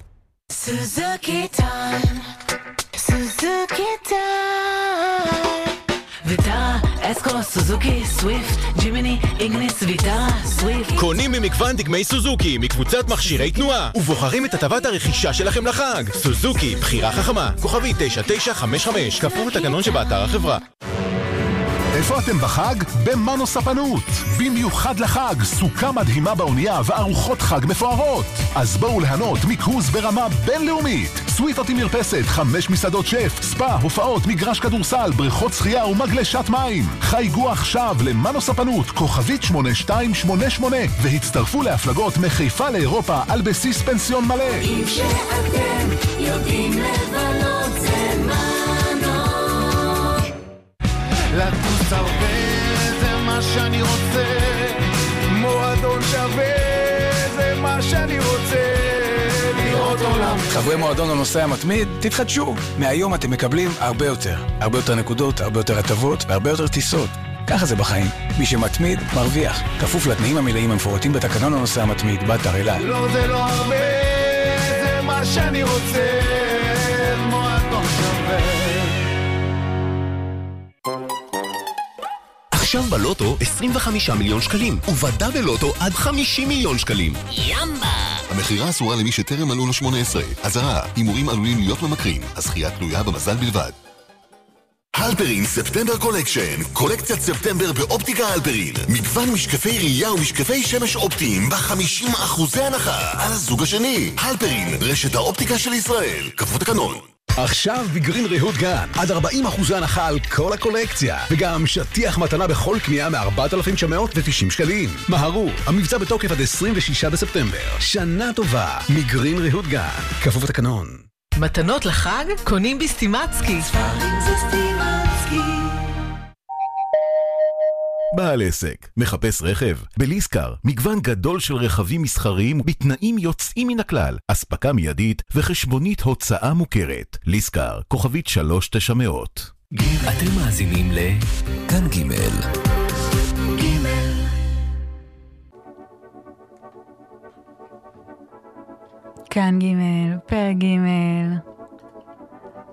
Suzuki time, Suzuki time. ויטרה, אסקו, סוזוקי, סוויפט, ג'ימיני, איגניס, ויטרה, סוויפט. קונים ממגוון דגמי סוזוקי מקבוצת מכשירי תנועה ובוחרים את הטבת הרכישה שלכם לחג. סוזוקי, בחירה חכמה, כוכבי 9955, כפוף לתקנון שבאתר החברה. איפה אתם בחג? במנו ספנות. במיוחד לחג, סוכה מדהימה באונייה וארוחות חג מפוארות. אז בואו ליהנות מקרוז ברמה בינלאומית. סוויטות עם מרפסת, חמש מסעדות שף, ספא, הופעות, מגרש כדורסל, בריכות שחייה ומגלשת מים. חייגו עכשיו למנו ספנות, כוכבית 8288, והצטרפו להפלגות מחיפה לאירופה על בסיס פנסיון מלא. אם שאתם יודעים לבלות זה מנוע. הרבה זה מה שאני רוצה, מועדון שווה זה מה שאני רוצה. חברי מועדון הנוסע המתמיד, תתחדשו. מהיום אתם מקבלים הרבה יותר. הרבה יותר נקודות, הרבה יותר הטבות והרבה יותר טיסות. ככה זה בחיים. מי שמתמיד, מרוויח. כפוף לתנאים המלאים המפורטים בתקנון הנוסע המתמיד, באתר אלעד. לא זה לא הרבה, זה מה שאני רוצה, עכשיו בלוטו 25 מיליון שקלים, ובדאבל לוטו עד 50 מיליון שקלים. ימבה! המכירה אסורה למי שטרם מלאו לו 18. אזהרה, הימורים עלולים להיות ממכרים. הזכייה תלויה במזל בלבד. הלפרין September collection, קולקציית ספטמבר באופטיקה הלפרין. מגוון משקפי ראייה ומשקפי שמש אופטיים ב-50% הנחה על הזוג השני. הלפרין, רשת האופטיקה של ישראל. כפוף תקנון. עכשיו בגרין ריהוט גן, עד 40% הנחה על כל הקולקציה, וגם שטיח מתנה בכל קנייה מ-4,990 שקלים. מהרו, המבצע בתוקף עד 26 בספטמבר. שנה טובה, מגרין ריהוט גן, כפוף לתקנון. מתנות לחג? קונים בסטימצקי. ספרים זה סטימצקי. בעל עסק, מחפש רכב? בליסקר, מגוון גדול של רכבים מסחריים בתנאים יוצאים מן הכלל, אספקה מיידית וחשבונית הוצאה מוכרת. ליסקר, כוכבית 3900. אתם מאזינים לכאן ג' כאן ג', פרק ג',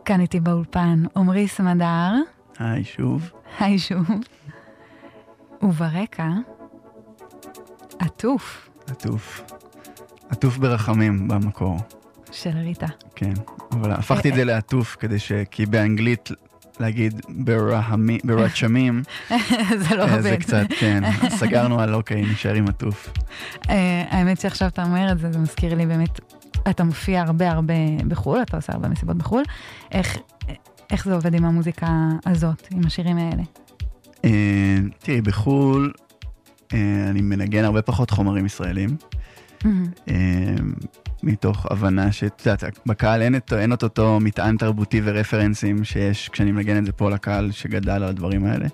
כאן איתי באולפן עמרי סמדר. היי, שוב. היי שוב. וברקע, עטוף עטוף. עטוף ברחמים במקור. של ריטה. כן, אבל הפכתי את זה לעטוף כדי ש... כי באנגלית להגיד ברצ'מים, זה לא אה, עובד. זה קצת, כן. סגרנו על אוקיי, נשאר עם עטוף. אה, האמת שעכשיו אתה אומר את זה, זה מזכיר לי באמת, אתה מופיע הרבה הרבה בחו"ל, אתה עושה הרבה מסיבות בחו"ל. איך, איך זה עובד עם המוזיקה הזאת, עם השירים האלה? אה, תראי, בחו"ל אה, אני מנגן הרבה פחות חומרים ישראלים. אה, מתוך הבנה שאת יודעת, בקהל אין את, אין את אותו מטען תרבותי ורפרנסים שיש כשאני מנגן את זה פה לקהל שגדל על הדברים האלה.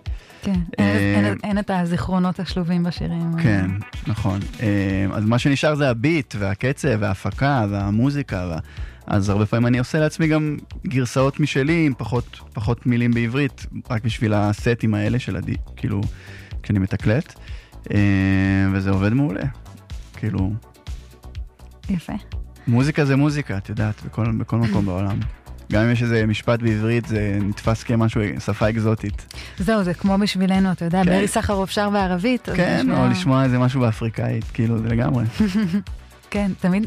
כן, אין- אין- אין את הזיכרונות השלובים בשירים. כן, נכון. אה, אז מה שנשאר זה הביט והקצב וההפקה והמוזיקה. וה... אז הרבה פעמים אני עושה לעצמי גם גרסאות משלי עם פחות, פחות מילים בעברית, רק בשביל הסטים האלה של הדי, כאילו, כשאני מתקלט. אה, וזה עובד מעולה. כאילו, יפה. מוזיקה זה מוזיקה, את יודעת, בכל, בכל מקום בעולם. גם אם יש איזה משפט בעברית, זה נתפס כמשהו, שפה אקזוטית. זהו, זה כמו בשבילנו, אתה יודע, כן. ברי סחרוף שר בערבית. כן, או לשמוע איזה משהו באפריקאית, כאילו, זה לגמרי. כן, תמיד,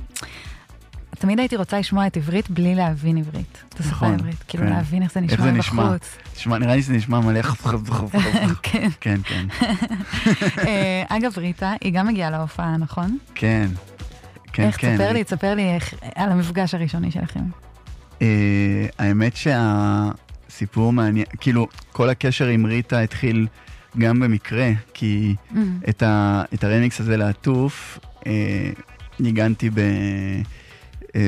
תמיד הייתי רוצה לשמוע את עברית בלי להבין עברית. את השפה נכון, העברית, כאילו כן. להבין איך זה איך נשמע זה נשמע? בחוץ. תשמע, נראה לי שזה נשמע מלא. כן. כן, כן. אה, אגב, ריטה, היא גם מגיעה להופעה, נכון? כן. כן, איך, כן. תספר לי, תספר לי איך, על המפגש הראשוני שלכם. אה, האמת שהסיפור מעניין, כאילו, כל הקשר עם ריטה התחיל גם במקרה, כי Mm. את, הרמיקס הזה לעטוף, אה, ניגנתי ב,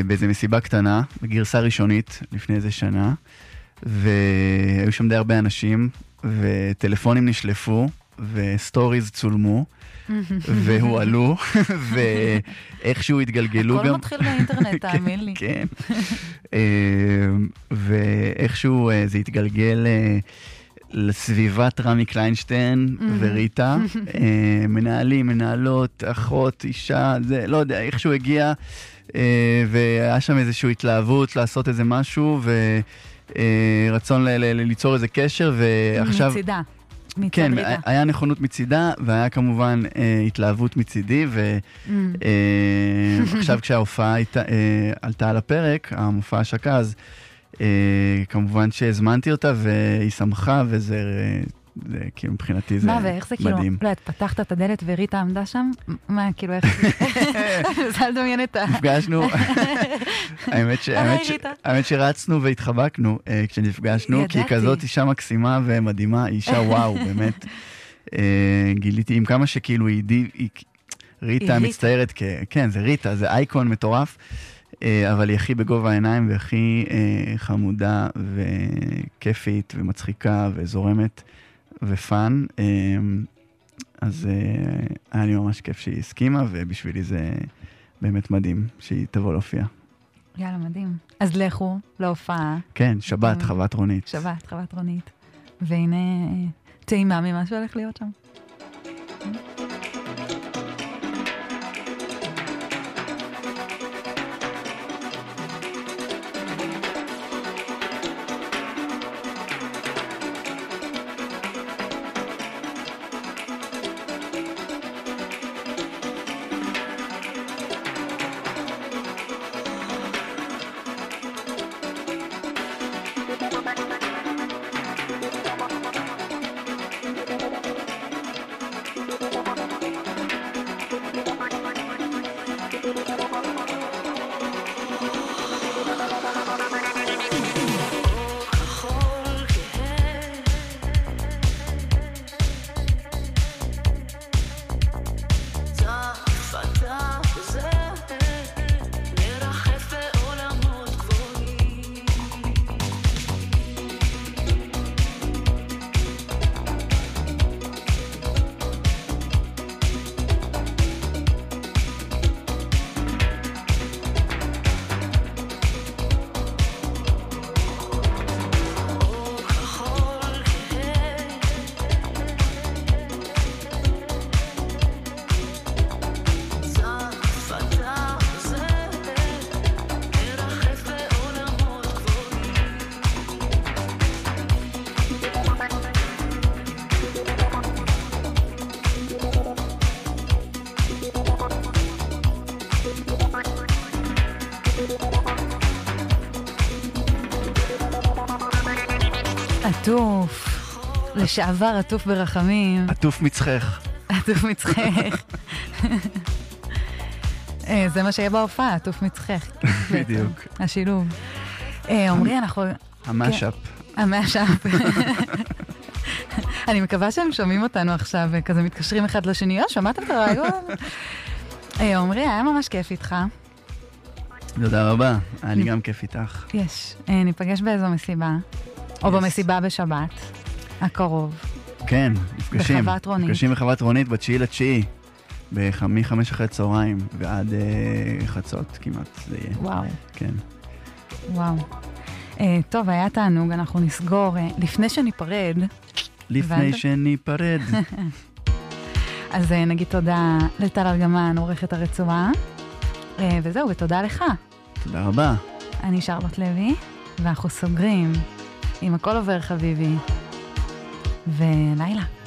באיזה מסיבה קטנה, בגרסה ראשונית, לפני איזה שנה, והיו שם די הרבה אנשים, וטלפונים נשלפו, וסטוריז צולמו. והועלו, ואיכשהו התגלגלו הכל גם... מתחיל באינטרנט, תאמין לי. כן. אה, ואיכשהו אה, זה התגלגל אה, לסביבת רמי קליינשטיין. וריטה, אה, מנהלים, מנהלות, אחות, אישה, זה, לא יודע, איכשהו הגיע, אה, והיה שם איזושהי התלהבות לעשות איזה משהו, ורצון ליצור איזה קשר, ועכשיו... מצידה. מצד כן, ריטה. היה נכונות מצידה, והיה כמובן אה, התלהבות מצידי, Mm. ועכשיו כשההופעה הייתה, אה, עלתה על הפרק, המופע השקה, אז אה, כמובן שהזמנתי אותה, והיא שמחה, וזה אה, זה, כאילו מבחינתי זה מה, ואיך זה כאילו, מדהים. לא יודעת, פתחת את הדלת וריטה עמדה שם? מה, כאילו, איך... אני מנסה לדמיין את ה... נפגשנו, האמת, היי, האמת, שרצנו והתחבקנו uh, כשנפגשנו, כי היא. כזאת אישה מקסימה ומדהימה, אישה וואו, באמת. Uh, גיליתי, עם כמה שכאילו היא, ריטה. מצטיירת כ... כן, זה ריטה, זה אייקון מטורף, uh, אבל היא הכי בגובה העיניים והכי חמודה וכיפית ומצחיקה וזורמת ופאן. Uh, אז uh, היה לי ממש כיף שהיא הסכימה, ובשבילי זה באמת מדהים שהיא תבוא להופיע. יאללה, מדהים. אז לכו להופעה. כן, שבת. חוות רונית. שבת, חוות רונית. והנה אה, טעימה ממה שהולך להיות שם. עטוף, לשעבר עטוף ברחמים. עטוף מצחך. עטוף מצחך. אה, זה מה שיהיה בהופעה, עטוף מצחך. בדיוק. השילוב. אה, עמרי, אנחנו... המשאפ. כן, המשאפ. אני מקווה שהם שומעים אותנו עכשיו, וכזה מתקשרים אחד לשני, אה, שמעתם את הרעיון? אה, עמרי, היה ממש כיף איתך. תודה רבה, היה לי גם כיף איתך. יש. אה, ניפגש באיזו מסיבה. או במסיבה בשבת. הקרוב. כן, נפגשים. בחוות רונית. נפגשים בחוות רונית בתשיעי לתשיעי. מחמש אחרי צהריים ועד אה, חצות כמעט זה יהיה. וואו. כן. וואו. אה, טוב, היה תענוג, אנחנו נסגור. אה, לפני שניפרד, לפני? שניפרד. אז אה, נגיד תודה לטל ארגמן, עורכת הרצועה. אה, וזהו, ותודה לך. תודה רבה. אני שרלוט לוי, ואנחנו סוגרים עם הכל עובר חביבי. ולילה.